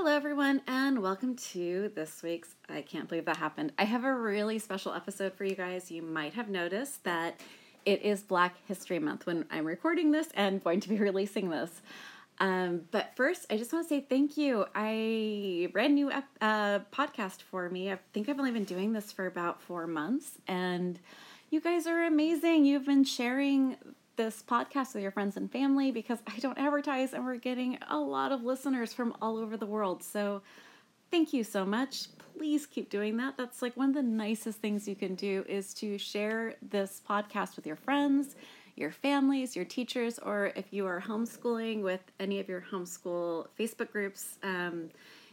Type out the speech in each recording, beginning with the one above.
Hello, everyone, and welcome to this week's I Can't Believe That Happened. I have a really special episode for you guys. You might have noticed that it is Black History Month when I'm recording this and going to be releasing this. Um, but first, I just want to say thank you. I brand new ep- uh, podcast for me. I think I've only been doing this for about four months, and you guys are amazing. You've been sharing this podcast with your friends and family because I don't advertise, and we're getting a lot of listeners from all over the world. So, thank you so much. Please keep doing that. That's like one of the nicest things you can do is to share this podcast with your friends your families, your teachers, or if you are homeschooling with any of your homeschool Facebook groups. Um,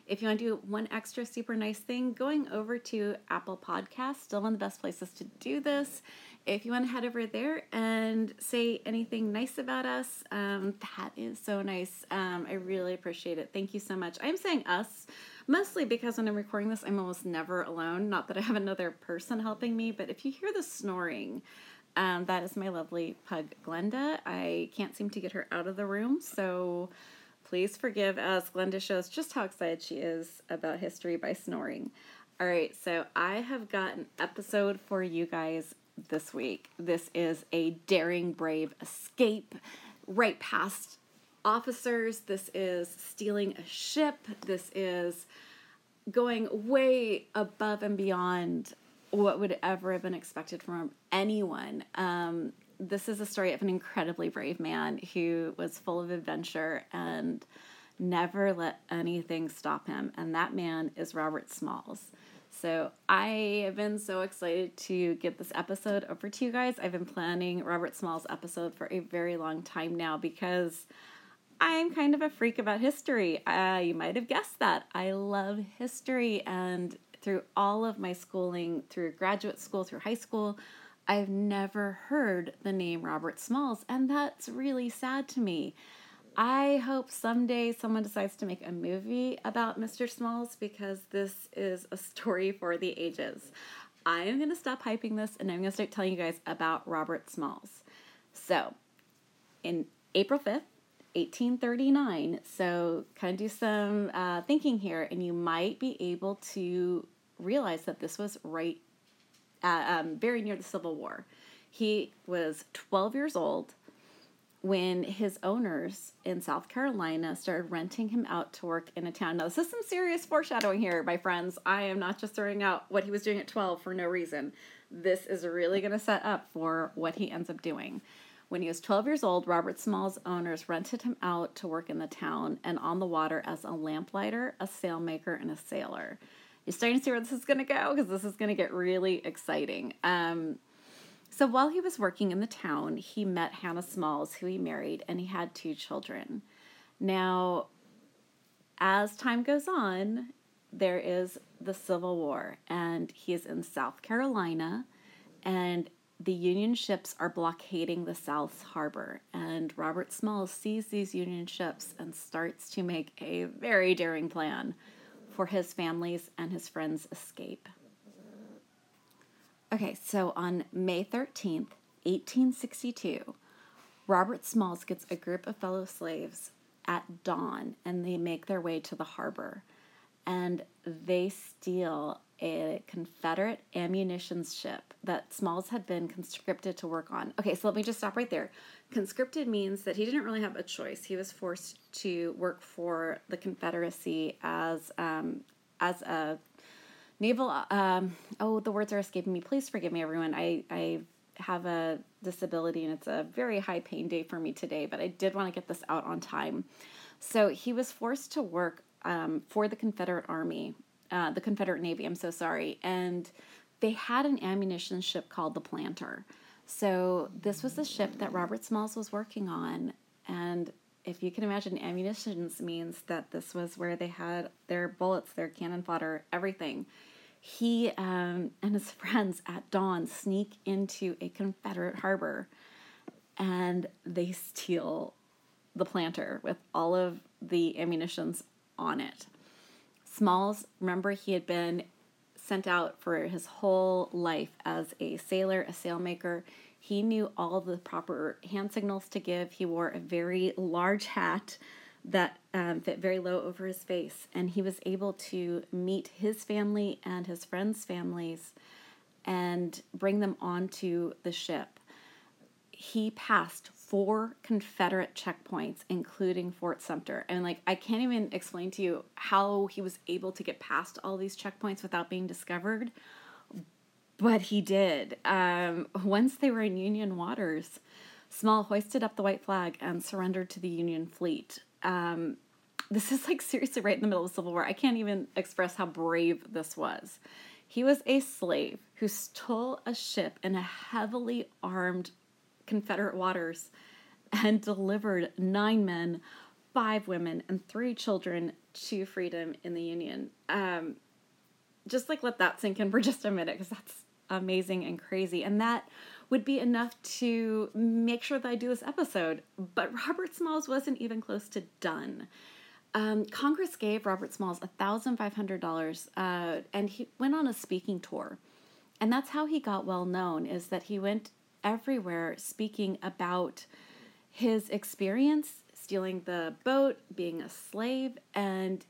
if you want to do one extra super nice thing, going over to Apple Podcasts, still one of the best places to do this. If you want to head over there and say anything nice about us, um, that is so nice. Um, I really appreciate it. Thank you so much. I'm saying us mostly because when I'm recording this, I'm almost never alone. Not that I have another person helping me, but if you hear the snoring, um, that is my lovely pug, Glenda. I can't seem to get her out of the room, so please forgive as Glenda shows just how excited she is about history by snoring. All right, so I have got an episode for you guys this week. This is a daring, brave escape right past officers. This is stealing a ship. This is going way above and beyond what would ever have been expected from anyone. Um, this is a story of an incredibly brave man who was full of adventure and never let anything stop him. And that man is Robert Smalls. So I have been so excited to get this episode over to you guys. I've been planning Robert Smalls episode for a very long time now because I'm kind of a freak about history. Uh, you might have guessed that. I love history and through all of my schooling, through graduate school, through high school, I've never heard the name Robert Smalls, and that's really sad to me. I hope someday someone decides to make a movie about Mr. Smalls because this is a story for the ages. I am going to stop hyping this and I'm going to start telling you guys about Robert Smalls. So, in April 5th, 1839, so kind of do some uh, thinking here, and you might be able to realize that this was right uh, um, very near the Civil War. He was 12 years old when his owners in South Carolina started renting him out to work in a town. Now, this is some serious foreshadowing here, my friends. I am not just throwing out what he was doing at 12 for no reason. This is really going to set up for what he ends up doing. When he was 12 years old, Robert Smalls' owners rented him out to work in the town and on the water as a lamplighter, a sailmaker, and a sailor. You're starting to see where this is going to go because this is going to get really exciting. Um, so while he was working in the town, he met Hannah Smalls, who he married, and he had two children. Now, as time goes on, there is the Civil War, and he is in South Carolina, and the Union ships are blockading the South's Harbor. And Robert Smalls sees these Union ships and starts to make a very daring plan for his family's and his friends' escape. Okay, so on May 13th, 1862, Robert Smalls gets a group of fellow slaves at dawn and they make their way to the harbor and they steal a Confederate ammunition ship that Smalls had been conscripted to work on. Okay, so let me just stop right there. Conscripted means that he didn't really have a choice. He was forced to work for the Confederacy as um, as a naval. Um, oh, the words are escaping me. Please forgive me, everyone. I I have a disability and it's a very high pain day for me today, but I did want to get this out on time. So he was forced to work um, for the Confederate Army, uh, the Confederate Navy. I'm so sorry, and they had an ammunition ship called the Planter. So this was the ship that Robert Smalls was working on, and if you can imagine, ammunitions means that this was where they had their bullets, their cannon fodder, everything. He um, and his friends at dawn sneak into a Confederate harbor, and they steal the planter with all of the ammunitions on it. Smalls, remember, he had been sent out for his whole life as a sailor, a sailmaker. He knew all the proper hand signals to give. He wore a very large hat that um, fit very low over his face, and he was able to meet his family and his friends' families and bring them onto the ship. He passed four Confederate checkpoints, including Fort Sumter. And like, I can't even explain to you how he was able to get past all these checkpoints without being discovered, but he did. Um, once they were in Union waters, Small hoisted up the white flag and surrendered to the Union fleet. Um, this is like seriously right in the middle of the Civil War. I can't even express how brave this was. He was a slave who stole a ship in a heavily armed Confederate waters and delivered nine men, five women, and three children to freedom in the Union. Um, just like let that sink in for just a minute because that's amazing and crazy. And that would be enough to make sure that I do this episode. But Robert Smalls wasn't even close to done. Um, Congress gave Robert Smalls $1,500 uh, and he went on a speaking tour. And that's how he got well known, is that he went everywhere speaking about his experience stealing the boat, being a slave, and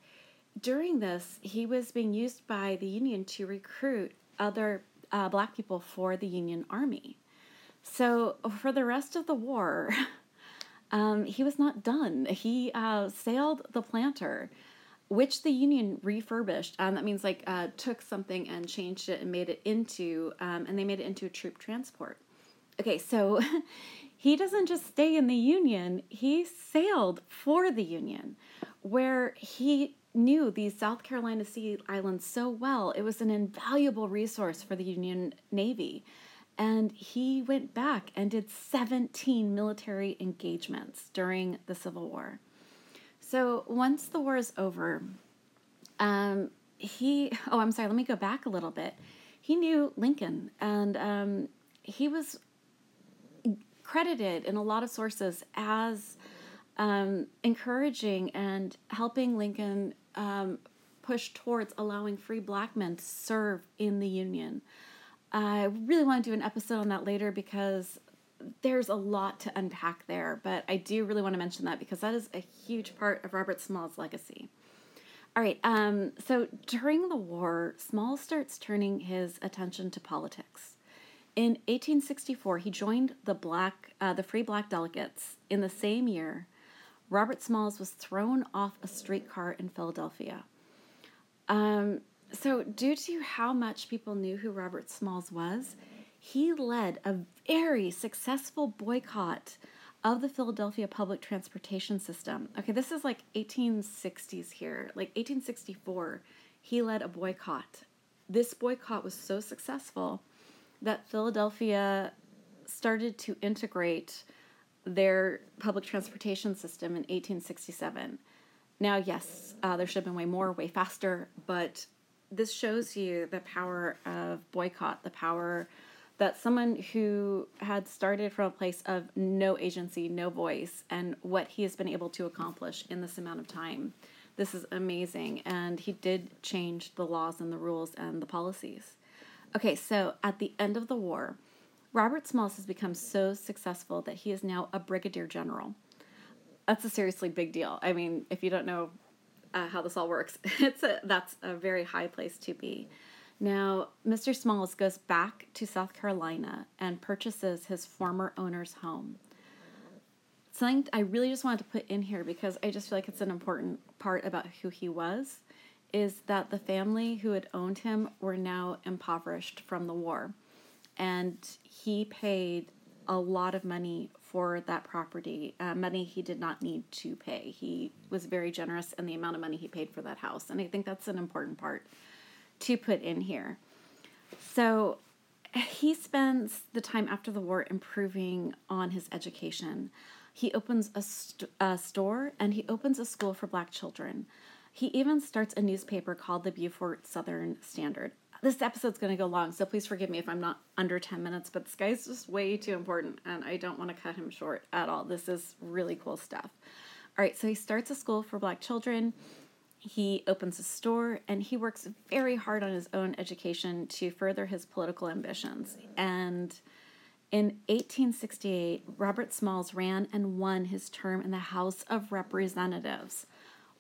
during this, he was being used by the Union to recruit other uh, black people for the Union Army. So for the rest of the war, um, he was not done. He uh, sailed the planter, which the Union refurbished. Um, that means like uh, took something and changed it and made it into, um, and they made it into a troop transport. Okay, so he doesn't just stay in the Union, he sailed for the Union, where he knew these South Carolina Sea Islands so well. It was an invaluable resource for the Union Navy. And he went back and did 17 military engagements during the Civil War. So once the war is over, um, he, oh, I'm sorry, let me go back a little bit. He knew Lincoln, and um, he was credited in a lot of sources as um, encouraging and helping Lincoln um, push towards allowing free black men to serve in the Union. I really want to do an episode on that later because there's a lot to unpack there, but I do really want to mention that because that is a huge part of Robert Smalls' legacy. All right, um, so during the war, Small starts turning his attention to politics. In 1864, he joined the black, uh, the Free Black Delegates. In the same year, Robert Smalls was thrown off a streetcar in Philadelphia. Um, so, due to how much people knew who Robert Smalls was, he led a very successful boycott of the Philadelphia public transportation system. Okay, this is like 1860s here, like 1864. He led a boycott. This boycott was so successful that Philadelphia started to integrate their public transportation system in 1867. Now, yes, uh, there should have been way more, way faster, but this shows you the power of boycott, the power that someone who had started from a place of no agency, no voice, and what he has been able to accomplish in this amount of time. This is amazing. And he did change the laws and the rules and the policies. Okay, so at the end of the war, Robert Smalls has become so successful that he is now a brigadier general. That's a seriously big deal. I mean, if you don't know uh, how this all works. It's a that's a very high place to be. Now, Mr. Smalls goes back to South Carolina and purchases his former owner's home. Something I really just wanted to put in here because I just feel like it's an important part about who he was is that the family who had owned him were now impoverished from the war. And he paid a lot of money for that property, uh, money he did not need to pay. He was very generous in the amount of money he paid for that house. And I think that's an important part to put in here. So he spends the time after the war improving on his education. He opens a, st- a store and he opens a school for black children. He even starts a newspaper called the Beaufort Southern Standard this episode's going to go long, so please forgive me if I'm not under 10 minutes, but this guy's just way too important and I don't want to cut him short at all. This is really cool stuff. All right, so he starts a school for black children. He opens a store and he works very hard on his own education to further his political ambitions. And In 1868, Robert Smalls ran and won his term in the House of Representatives.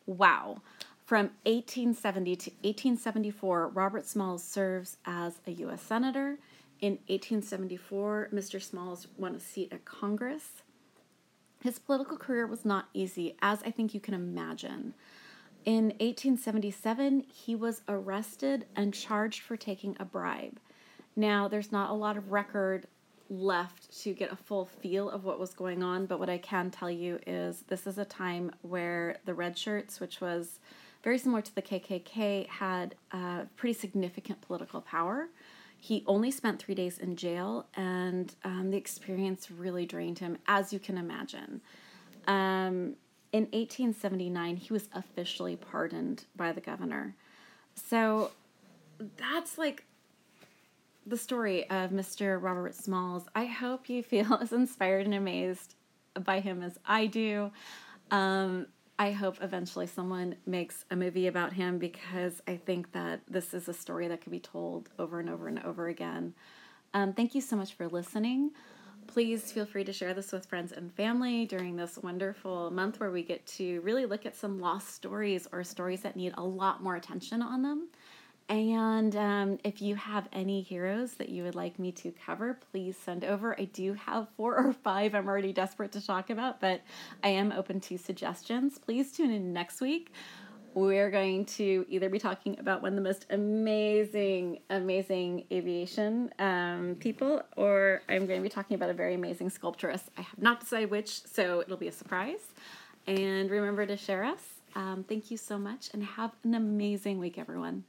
Wow. From 1870 to 1874, Robert Smalls serves as a U.S. Senator. In 1874, Mr. Smalls won a seat at Congress. His political career was not easy, as I think you can imagine. In 1877, he was arrested and charged for taking a bribe. Now, there's not a lot of record left to get a full feel of what was going on, but what I can tell you is this is a time where the red shirts, which was very similar to the KKK, had uh, pretty significant political power. He only spent three days in jail, and um, the experience really drained him, as you can imagine. Um, in 1879, he was officially pardoned by the governor. So that's like the story of Mr. Robert Smalls. I hope you feel as inspired and amazed by him as I do. Um, I hope eventually someone makes a movie about him because I think that this is a story that could be told over and over and over again. Um, thank you so much for listening. Please feel free to share this with friends and family during this wonderful month where we get to really look at some lost stories or stories that need a lot more attention on them. And um, if you have any heroes that you would like me to cover, please send over. I do have four or five I'm already desperate to talk about, but I am open to suggestions. Please tune in next week. We're going to either be talking about one of the most amazing, amazing aviation um, people, or I'm going to be talking about a very amazing sculptress. I have not decided which, so it'll be a surprise. And remember to share us. Um, thank you so much, and have an amazing week, everyone.